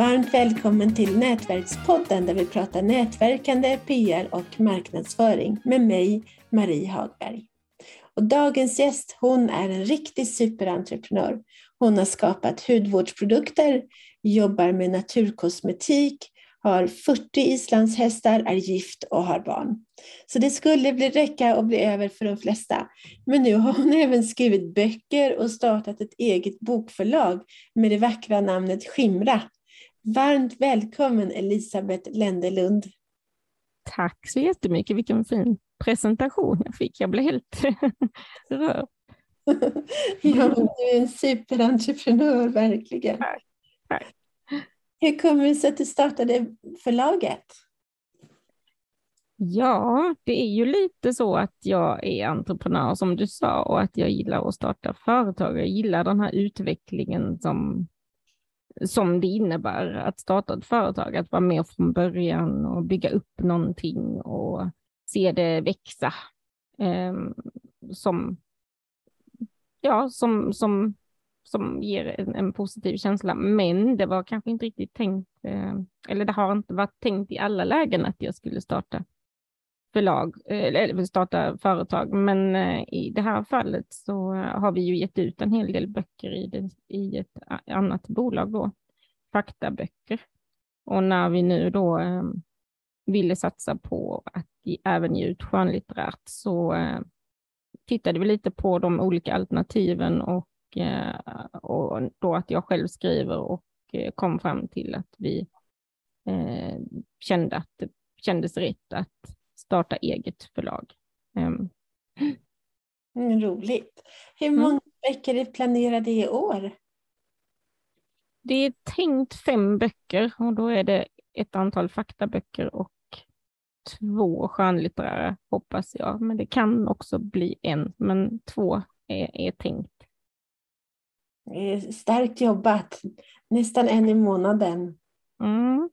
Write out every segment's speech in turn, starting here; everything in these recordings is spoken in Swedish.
Varmt välkommen till Nätverkspodden där vi pratar nätverkande, PR och marknadsföring med mig, Marie Hagberg. Och dagens gäst hon är en riktig superentreprenör. Hon har skapat hudvårdsprodukter, jobbar med naturkosmetik, har 40 islandshästar, är gift och har barn. Så det skulle bli räcka och bli över för de flesta. Men nu har hon även skrivit böcker och startat ett eget bokförlag med det vackra namnet Skimra. Varmt välkommen Elisabeth Lendelund. Tack så jättemycket, vilken fin presentation jag fick. Jag blev helt rörd. ja, du är en superentreprenör, verkligen. Tack. Tack. Hur kommer det sig att du startade förlaget? Ja, det är ju lite så att jag är entreprenör som du sa och att jag gillar att starta företag. Jag gillar den här utvecklingen som, som det innebär att starta ett företag, att vara med från början och bygga upp någonting och se det växa. Eh, som, ja, som, som som ger en, en, positiv känsla. Men det var kanske inte riktigt tänkt, eh, eller det har inte varit tänkt i alla lägen att jag skulle starta förlag, eh, eller starta företag. Men eh, i det här fallet så eh, har vi ju gett ut en hel del böcker i, det, i ett annat bolag då, faktaböcker. Och när vi nu då ville satsa på att även ge ut skönlitterärt så tittade vi lite på de olika alternativen och och då att jag själv skriver och kom fram till att vi kände att det kändes rätt att starta eget förlag. Ehm. Mm, roligt. Hur mm. många böcker är planerade i år? Det är tänkt fem böcker och då är det ett antal faktaböcker och två skönlitterära hoppas jag. Men det kan också bli en, men två är, är tänkt. Starkt jobbat. Nästan en i månaden. Mm.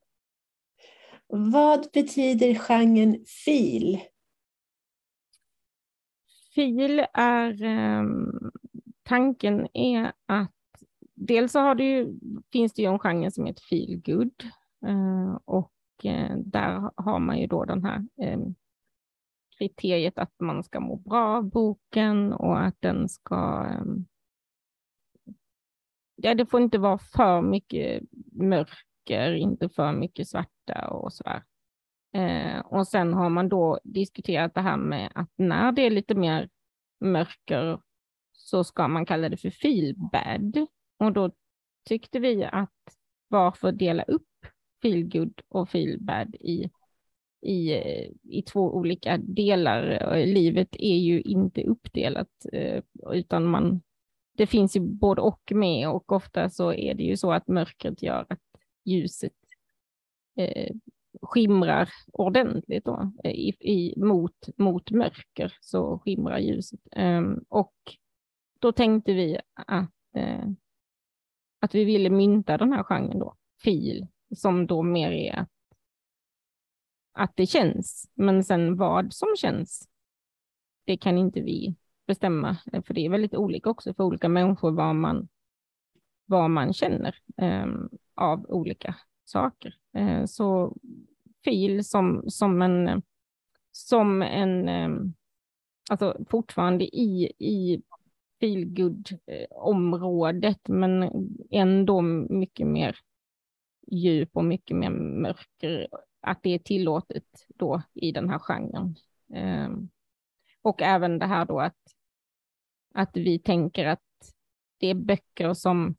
Vad betyder genren fil? Fil är, ehm, tanken är att dels så har det ju, finns det ju en genre som heter feel good eh, och eh, där har man ju då den här ehm, kriteriet att man ska må bra av boken och att den ska ehm, ja, det får inte vara för mycket mörker, inte för mycket svarta och sådär. Eh, och sen har man då diskuterat det här med att när det är lite mer mörker så ska man kalla det för feelbad. Och då tyckte vi att varför dela upp feelgood och feelbad i, i, i två olika delar. Eh, livet är ju inte uppdelat, eh, utan man det finns ju både och med och ofta så är det ju så att mörkret gör att ljuset eh, skimrar ordentligt då, eh, i, i, mot, mot mörker så skimrar ljuset. Um, och då tänkte vi att, eh, att vi ville mynta den här genren då, fil, som då mer är att, att det känns, men sen vad som känns, det kan inte vi bestämma, för det är väldigt olika också för olika människor vad man, vad man känner eh, av olika saker. Eh, så fil som, som en, som en, eh, alltså fortfarande i, i feelgood-området, men ändå mycket mer djup och mycket mer mörker, att det är tillåtet då i den här genren. Eh, och även det här då att att vi tänker att det är böcker som,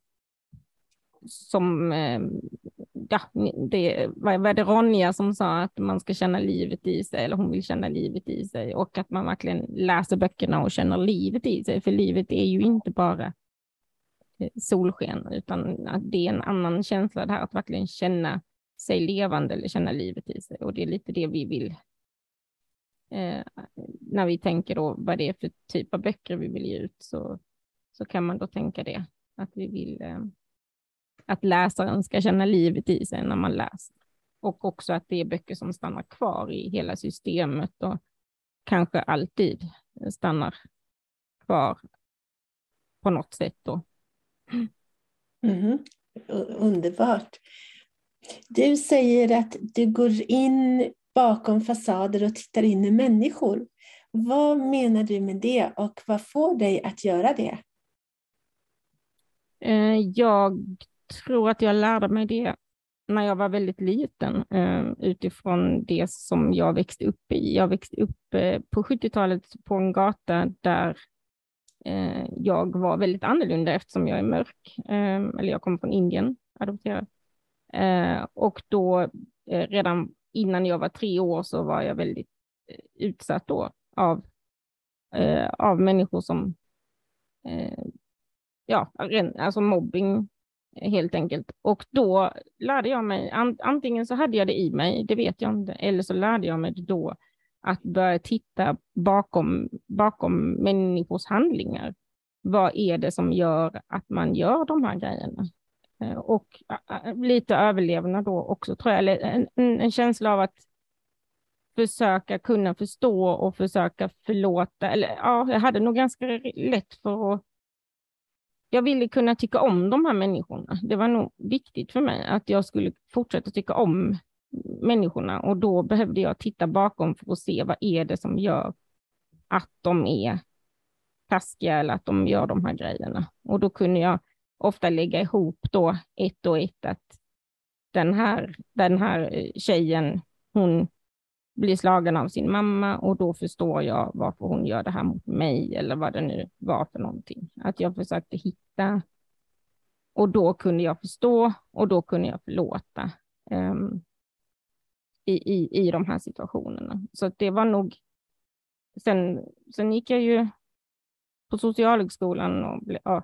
som eh, ja, det var det Ronja som sa att man ska känna livet i sig, eller hon vill känna livet i sig, och att man verkligen läser böckerna och känner livet i sig, för livet är ju inte bara eh, solsken, utan att det är en annan känsla det här att verkligen känna sig levande eller känna livet i sig, och det är lite det vi vill eh, när vi tänker då vad det är för typ av böcker vi vill ge ut så, så kan man då tänka det, att vi vill eh, att läsaren ska känna livet i sig när man läser. Och också att det är böcker som stannar kvar i hela systemet och kanske alltid stannar kvar på något sätt då. Mm. Underbart. Du säger att du går in bakom fasader och tittar in i människor. Vad menar du med det och vad får dig att göra det? Eh, jag tror att jag lärde mig det när jag var väldigt liten eh, utifrån det som jag växte upp i. Jag växte upp eh, på 70-talet på en gata där eh, jag var väldigt annorlunda eftersom jag är mörk, eller jag kommer från Indien, adopterad. Och då redan innan jag var tre år så var jag väldigt utsatt då av, av människor som ja, alltså mobbing helt enkelt. Och då lärde jag mig, antingen så hade jag det i mig, det vet jag inte, eller så lärde jag mig då att börja titta bakom, bakom människors handlingar. Vad är det som gör att man gör de här grejerna? Eh, och lite överlevnad då också, tror jag, eller en, en känsla av att försöka kunna förstå och försöka förlåta. Eller ja, jag hade nog ganska lätt för att jag ville kunna tycka om de här människorna. Det var nog viktigt för mig att jag skulle fortsätta tycka om människorna och då behövde jag titta bakom för att se vad är det som gör att de är taskiga eller att de gör de här grejerna. Och då kunde jag ofta lägga ihop då ett och ett att den här, den här tjejen, hon blir slagen av sin mamma och då förstår jag varför hon gör det här mot mig eller vad det nu var för någonting. Att jag försökte hitta och då kunde jag förstå och då kunde jag förlåta um, i, i, i de här situationerna. Så det var nog, sen, sen gick jag ju på Socialhögskolan och ble, ja,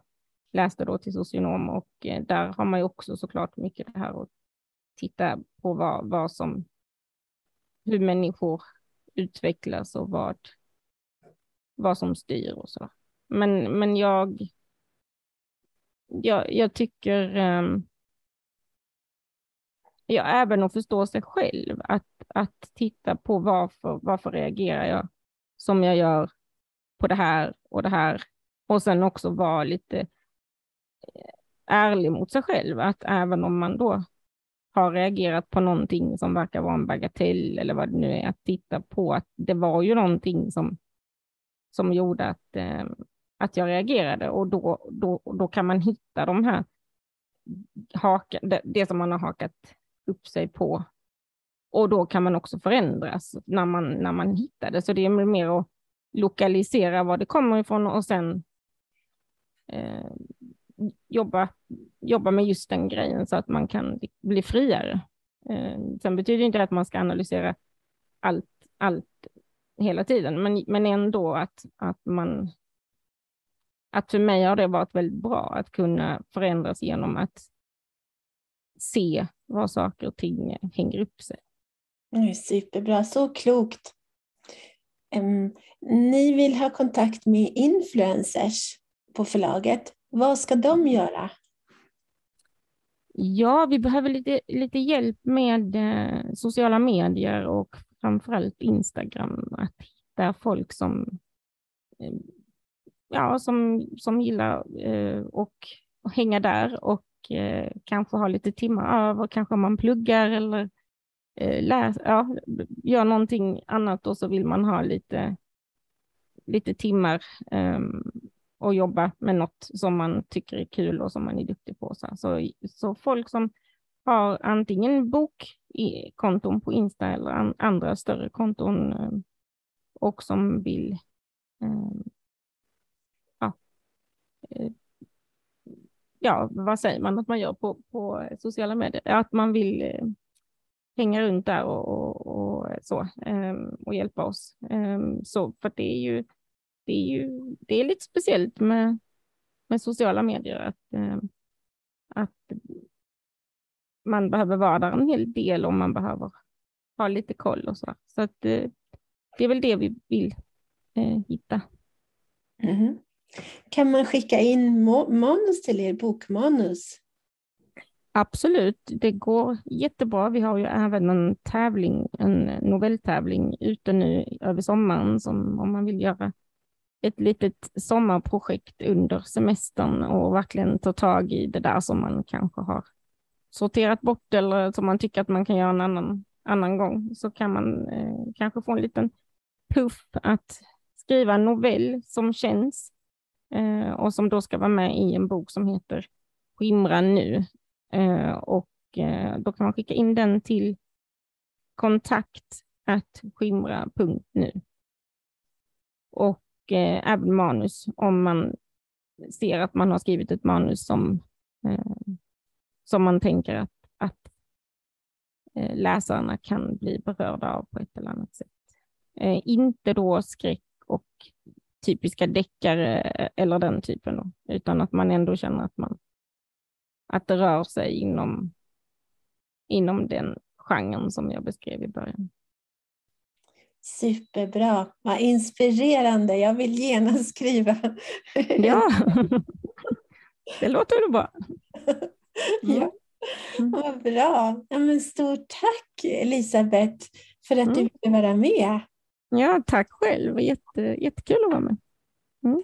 läste då till socionom och eh, där har man ju också såklart mycket det här att titta på vad, vad som hur människor utvecklas och vad, vad som styr och så. Men, men jag, jag, jag tycker, um, ja, även att förstå sig själv, att, att titta på varför, varför reagerar jag som jag gör på det här och det här. Och sen också vara lite eh, ärlig mot sig själv, att även om man då har reagerat på någonting som verkar vara en bagatell eller vad det nu är, att titta på att det var ju någonting som, som gjorde att, eh, att jag reagerade och då, då, då kan man hitta de här haka, det, det som man har hakat upp sig på och då kan man också förändras när man, när man hittar det. Så det är mer att lokalisera var det kommer ifrån och sen eh, jobba, jobba med just den grejen så att man kan bli friare. Eh, sen betyder inte det att man ska analysera allt, allt hela tiden, men, men ändå att, att man att för mig har det varit väldigt bra att kunna förändras genom att se var saker och ting hänger upp sig. Superbra, så klokt. Um, ni vill ha kontakt med influencers på förlaget. Vad ska de göra? Ja, vi behöver lite, lite hjälp med eh, sociala medier och framförallt Instagram. Att hitta folk som, eh, ja, som, som gillar eh, och, och hänga där och eh, kanske ha lite timmar över. Kanske man pluggar eller eh, läs, ja, gör någonting annat och så vill man ha lite, lite timmar um, och jobba med något som man tycker är kul och som man är duktig på. Så, så, så folk som har antingen bokkonton på Insta eller an, andra större konton eh, och som vill eh, ja, eh, ja, vad säger man att man gör på, på sociala medier? Att man vill eh, hänga runt där och, och, och så eh, och hjälpa oss. Eh, så för det är ju det är ju det är lite speciellt med, med sociala medier att, eh, att man behöver vara där en hel del och man behöver ha lite koll och så. Så att eh, det är väl det vi vill eh, hitta. Mm. Kan man skicka in manus till er bokmanus? Absolut, det går jättebra. Vi har ju även en tävling, en novelltävling ute nu över sommaren som om man vill göra ett litet sommarprojekt under semestern och verkligen ta tag i det där som man kanske har sorterat bort eller som man tycker att man kan göra en annan, annan gång så kan man eh, kanske få en liten puff att skriva en novell som känns eh, och som då ska vara med i en bok som heter Skimra nu. Eh, och eh, då kan man skicka in den till kontakt skimra.nu. Och eh, även manus om man ser att man har skrivit ett manus som, eh, som man tänker att, att eh, läsarna kan bli berörda av på ett eller annat sätt. Eh, inte då skräck och typiska deckare eh, eller den typen, då, utan att man ändå känner att, man, att det rör sig inom, inom den genren som jag beskrev i början. Superbra, vad inspirerande. Jag vill genast skriva. Ja, det låter ju bra. Mm. Ja, vad bra. Ja, men stort tack Elisabeth för att mm. du ville vara med. Ja, tack själv. Jätte, jättekul att vara med. Mm.